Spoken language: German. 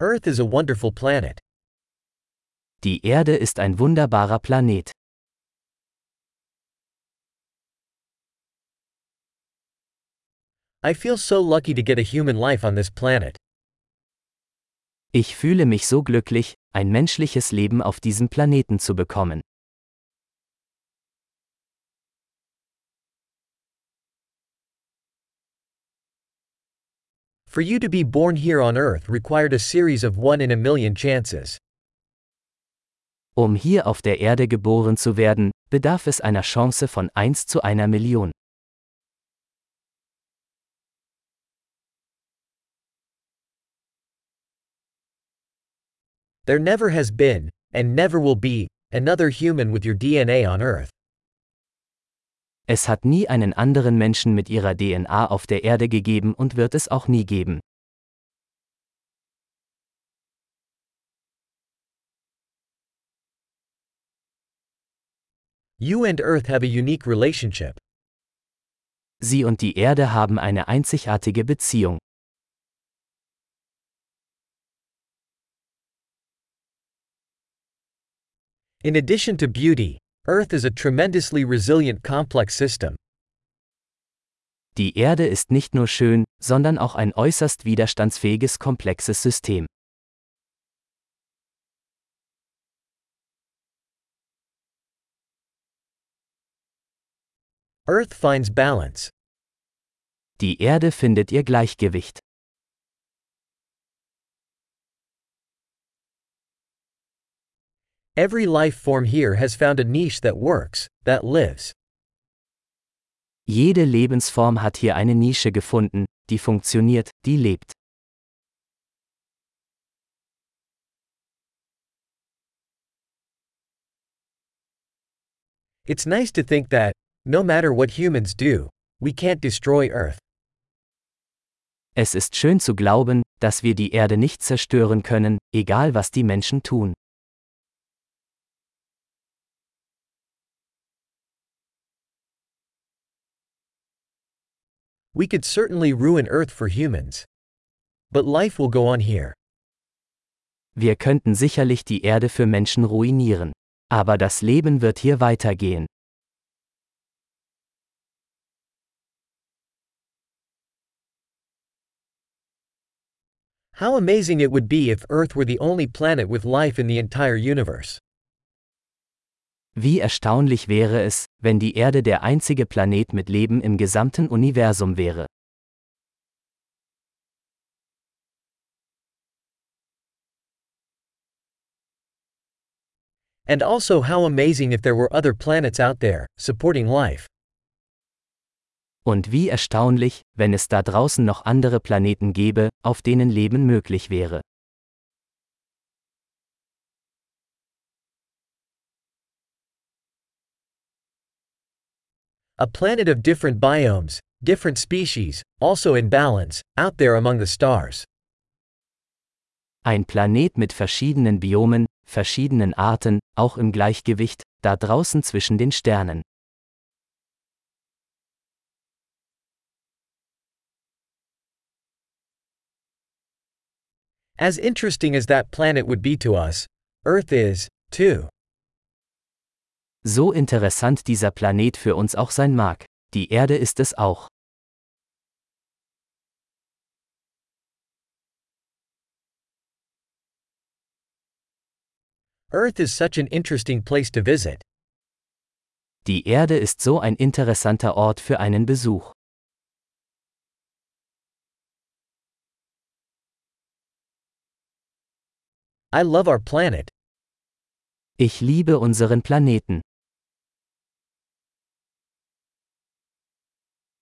Earth is a wonderful planet. Die Erde ist ein wunderbarer Planet. I feel so lucky to get a human life on this planet. Ich fühle mich so glücklich, ein menschliches Leben auf diesem Planeten zu bekommen. For you to be born here on Earth required a series of one in a million chances. Um hier auf der Erde geboren zu werden, bedarf es einer Chance von 1 zu einer Million. There never has been, and never will be, another human with your DNA on Earth. Es hat nie einen anderen Menschen mit ihrer DNA auf der Erde gegeben und wird es auch nie geben. You and Earth have a unique relationship. Sie und die Erde haben eine einzigartige Beziehung. In addition to beauty, Earth is a tremendously resilient complex system. Die Erde ist nicht nur schön, sondern auch ein äußerst widerstandsfähiges komplexes System. Earth finds balance. Die Erde findet ihr Gleichgewicht. Every life form here has found a niche that works, that lives. Jede Lebensform hat hier eine Nische gefunden, die funktioniert, die lebt. It's nice to think that, no matter what humans do, we can't destroy Earth. Es ist schön zu glauben, dass wir die Erde nicht zerstören können, egal was die Menschen tun. We could certainly ruin Earth for humans. But life will go on here. Wir könnten sicherlich die Erde für Menschen ruinieren. Aber das Leben wird hier weitergehen. How amazing it would be if Earth were the only planet with life in the entire universe. Wie erstaunlich wäre es, wenn die Erde der einzige Planet mit Leben im gesamten Universum wäre. And also how amazing if there were other planets out there, supporting life. Und wie erstaunlich, wenn es da draußen noch andere Planeten gäbe, auf denen Leben möglich wäre. A planet of different biomes, different species, also in balance, out there among the stars. Ein Planet mit verschiedenen Biomen, verschiedenen Arten, auch im Gleichgewicht, da draußen zwischen den Sternen. As interesting as that planet would be to us, Earth is, too. So interessant dieser Planet für uns auch sein mag, die Erde ist es auch. Earth is such an interesting place to visit. Die Erde ist so ein interessanter Ort für einen Besuch. I love our planet. Ich liebe unseren Planeten.